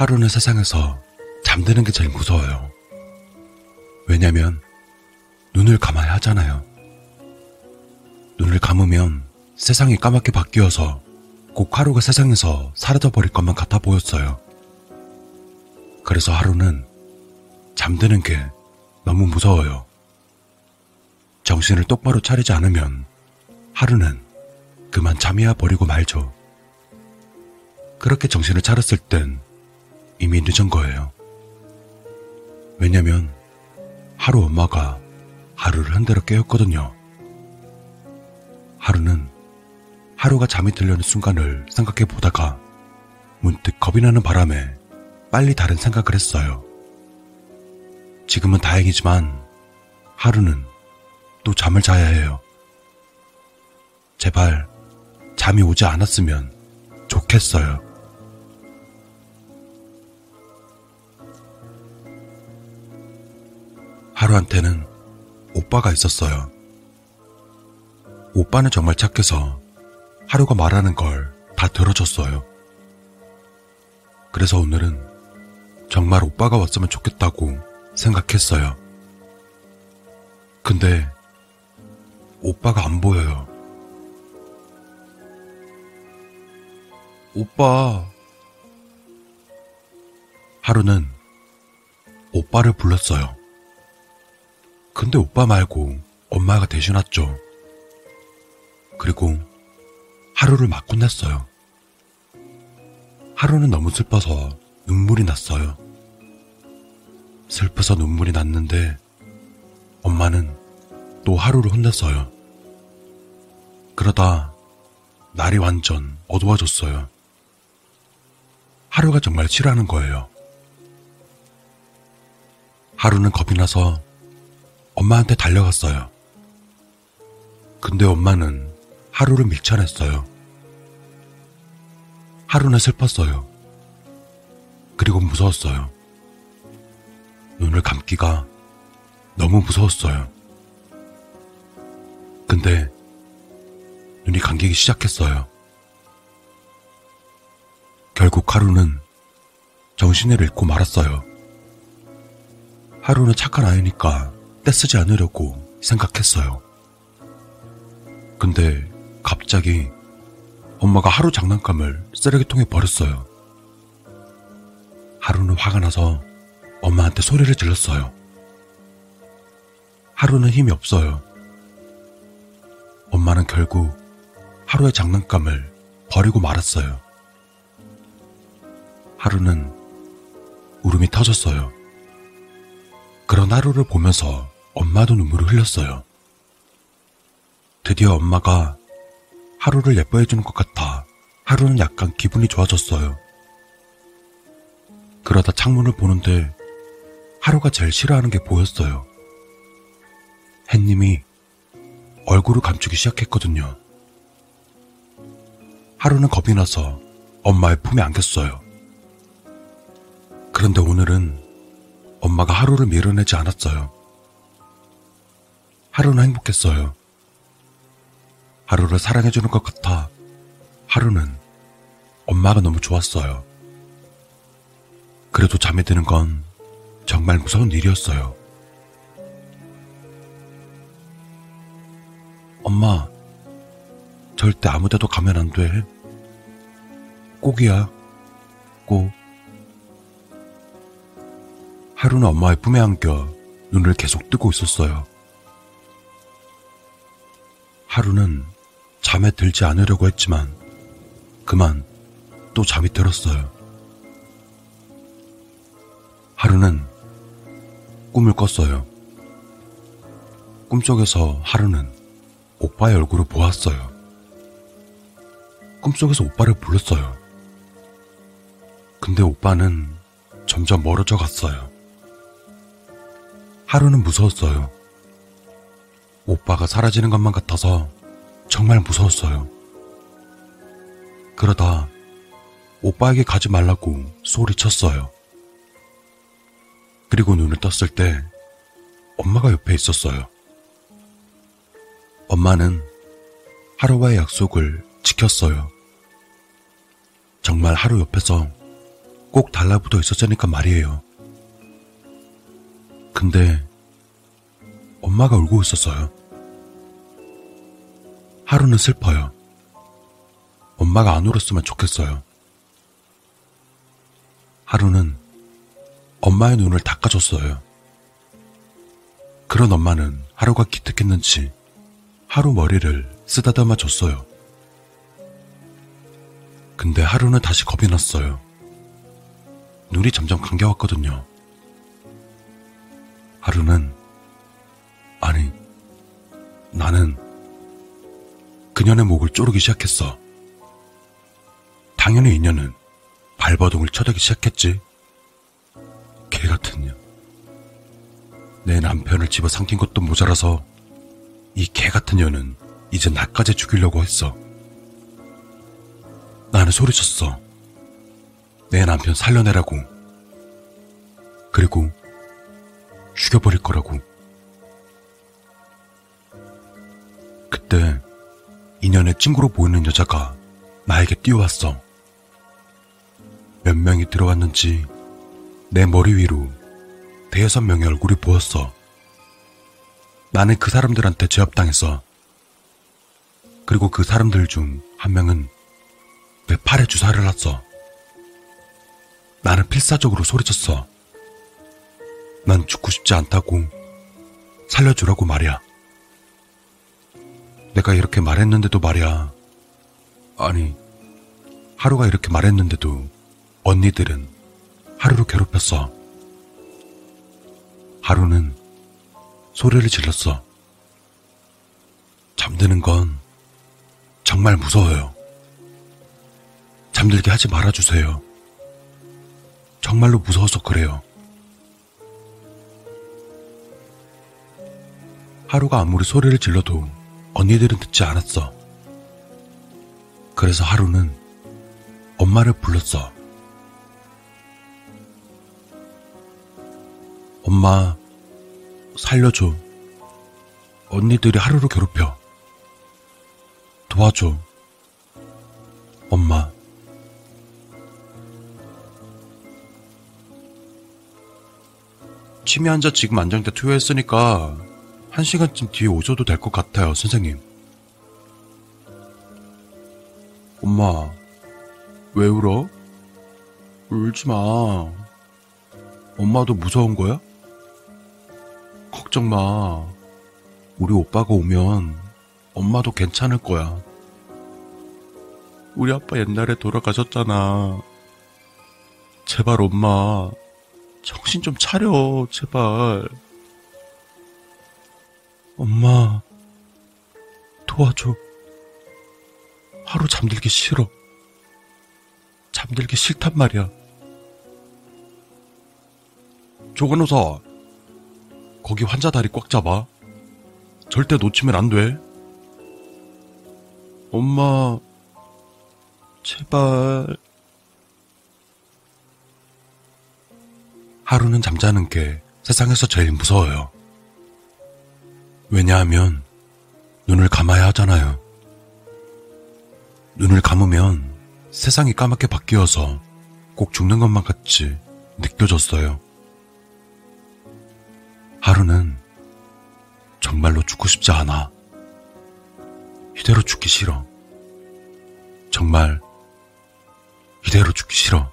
하루는 세상에서 잠드는 게 제일 무서워요. 왜냐면 눈을 감아야 하잖아요. 눈을 감으면 세상이 까맣게 바뀌어서 꼭 하루가 세상에서 사라져버릴 것만 같아 보였어요. 그래서 하루는 잠드는 게 너무 무서워요. 정신을 똑바로 차리지 않으면 하루는 그만 잠이야 버리고 말죠. 그렇게 정신을 차렸을 땐 이미 늦은 거예요. 왜냐면 하루 엄마가 하루를 한 대로 깨웠거든요. 하루는 하루가 잠이 들려는 순간을 생각해 보다가 문득 겁이 나는 바람에 빨리 다른 생각을 했어요. 지금은 다행이지만 하루는 또 잠을 자야 해요. 제발 잠이 오지 않았으면 좋겠어요. 하루한테는 오빠가 있었어요. 오빠는 정말 착해서 하루가 말하는 걸 다 들어줬어요. 그래서 오늘은 정말 오빠가 왔으면 좋겠다고 생각했어요. 근데 오빠가 안 보여요. 오빠. 하루는 오빠를 불렀어요. 근데 오빠 말고 엄마가 대신 왔죠. 그리고 하루를 막 혼냈어요. 하루는 너무 슬퍼서 눈물이 났어요. 슬퍼서 눈물이 났는데 엄마는 또 하루를 혼냈어요. 그러다 날이 완전 어두워졌어요. 하루가 정말 싫어하는 거예요. 하루는 겁이 나서 엄마한테 달려갔어요. 근데 엄마는 하루를 밀쳐냈어요. 하루는 슬펐어요. 그리고 무서웠어요. 눈을 감기가 너무 무서웠어요. 근데 눈이 감기기 시작했어요. 결국 하루는 정신을 잃고 말았어요. 하루는 착한 아이니까 떼쓰지 않으려고 생각했어요. 근데 갑자기 엄마가 하루 장난감을 쓰레기통에 버렸어요. 하루는 화가 나서 엄마한테 소리를 질렀어요. 하루는 힘이 없어요. 엄마는 결국 하루의 장난감을 버리고 말았어요. 하루는 울음이 터졌어요. 그런 하루를 보면서 엄마도 눈물을 흘렸어요. 드디어 엄마가 하루를 예뻐해주는 것 같아 하루는 약간 기분이 좋아졌어요. 그러다 창문을 보는데 하루가 제일 싫어하는 게 보였어요. 햇님이 얼굴을 감추기 시작했거든요. 하루는 겁이 나서 엄마의 품에 안겼어요. 그런데 오늘은 엄마가 하루를 밀어내지 않았어요. 하루는 행복했어요. 하루를 사랑해주는 것 같아 하루는 엄마가 너무 좋았어요. 그래도 잠이 드는 건 정말 무서운 일이었어요. 엄마, 절대 아무 데도 가면 안 돼. 꼭이야. 꼭. 하루는 엄마의 품에 안겨 눈을 계속 뜨고 있었어요. 하루는 잠에 들지 않으려고 했지만 그만 또 잠이 들었어요. 하루는 꿈을 꿨어요. 꿈속에서 하루는 오빠의 얼굴을 보았어요. 꿈속에서 오빠를 불렀어요. 근데 오빠는 점점 멀어져 갔어요. 하루는 무서웠어요. 오빠가 사라지는 것만 같아서 정말 무서웠어요. 그러다 오빠에게 가지 말라고 소리쳤어요. 그리고 눈을 떴을 때 엄마가 옆에 있었어요. 엄마는 하루와의 약속을 지켰어요. 정말 하루 옆에서 꼭 달라붙어 있었으니까 말이에요. 근데 엄마가 울고 있었어요. 하루는 슬퍼요. 엄마가 안 울었으면 좋겠어요. 하루는 엄마의 눈을 닦아줬어요. 그런 엄마는 하루가 기특했는지 하루 머리를 쓰다듬어 줬어요. 근데 하루는 다시 겁이 났어요. 눈이 점점 감겨왔거든요. 하루는, 아니, 나는 그녀의 목을 쪼르기 시작했어. 당연히 이녀는 발버둥을 쳐대기 시작했지. 개 같은 년. 내 남편을 집어 삼킨 것도 모자라서 이 개 같은 년은 이제 나까지 죽이려고 했어. 나는 소리쳤어. 내 남편 살려내라고. 그리고 죽여버릴 거라고. 그때 인연의 친구로 보이는 여자가 나에게 뛰어왔어. 몇 명이 들어왔는지 내 머리 위로 대여섯 명의 얼굴이 보였어. 나는 그 사람들한테 제압당했어. 그리고 그 사람들 중 한 명은 내 팔에 주사를 놨어. 나는 필사적으로 소리쳤어. 난 죽고 싶지 않다고 살려주라고 말이야. 내가 이렇게 말했는데도 말이야. 아니, 하루가 이렇게 말했는데도 언니들은 하루를 괴롭혔어. 하루는 소리를 질렀어. 잠드는 건 정말 무서워요. 잠들게 하지 말아주세요. 정말로 무서워서 그래요. 하루가 아무리 소리를 질러도 언니들은 듣지 않았어. 그래서 하루는 엄마를 불렀어. 엄마, 살려줘. 언니들이 하루를 괴롭혀. 도와줘. 엄마. 치매 환자 지금 안정대 투여했으니까 한 시간쯤 뒤에 오셔도 될 것 같아요, 선생님. 엄마, 왜 울어? 울지 마. 엄마도 무서운 거야? 걱정 마. 우리 오빠가 오면 엄마도 괜찮을 거야. 우리 아빠 옛날에 돌아가셨잖아. 제발 엄마, 정신 좀 차려, 제발. 엄마, 도와줘. 하루 잠들기 싫어. 잠들기 싫단 말이야. 조간호사, 거기 환자 다리 꽉 잡아. 절대 놓치면 안 돼. 엄마, 제발. 하루는 잠자는 게 세상에서 제일 무서워요. 왜냐하면 눈을 감아야 하잖아요. 눈을 감으면 세상이 까맣게 바뀌어서 꼭 죽는 것만 같이 느껴졌어요. 하루는 정말로 죽고 싶지 않아. 이대로 죽기 싫어. 정말 이대로 죽기 싫어.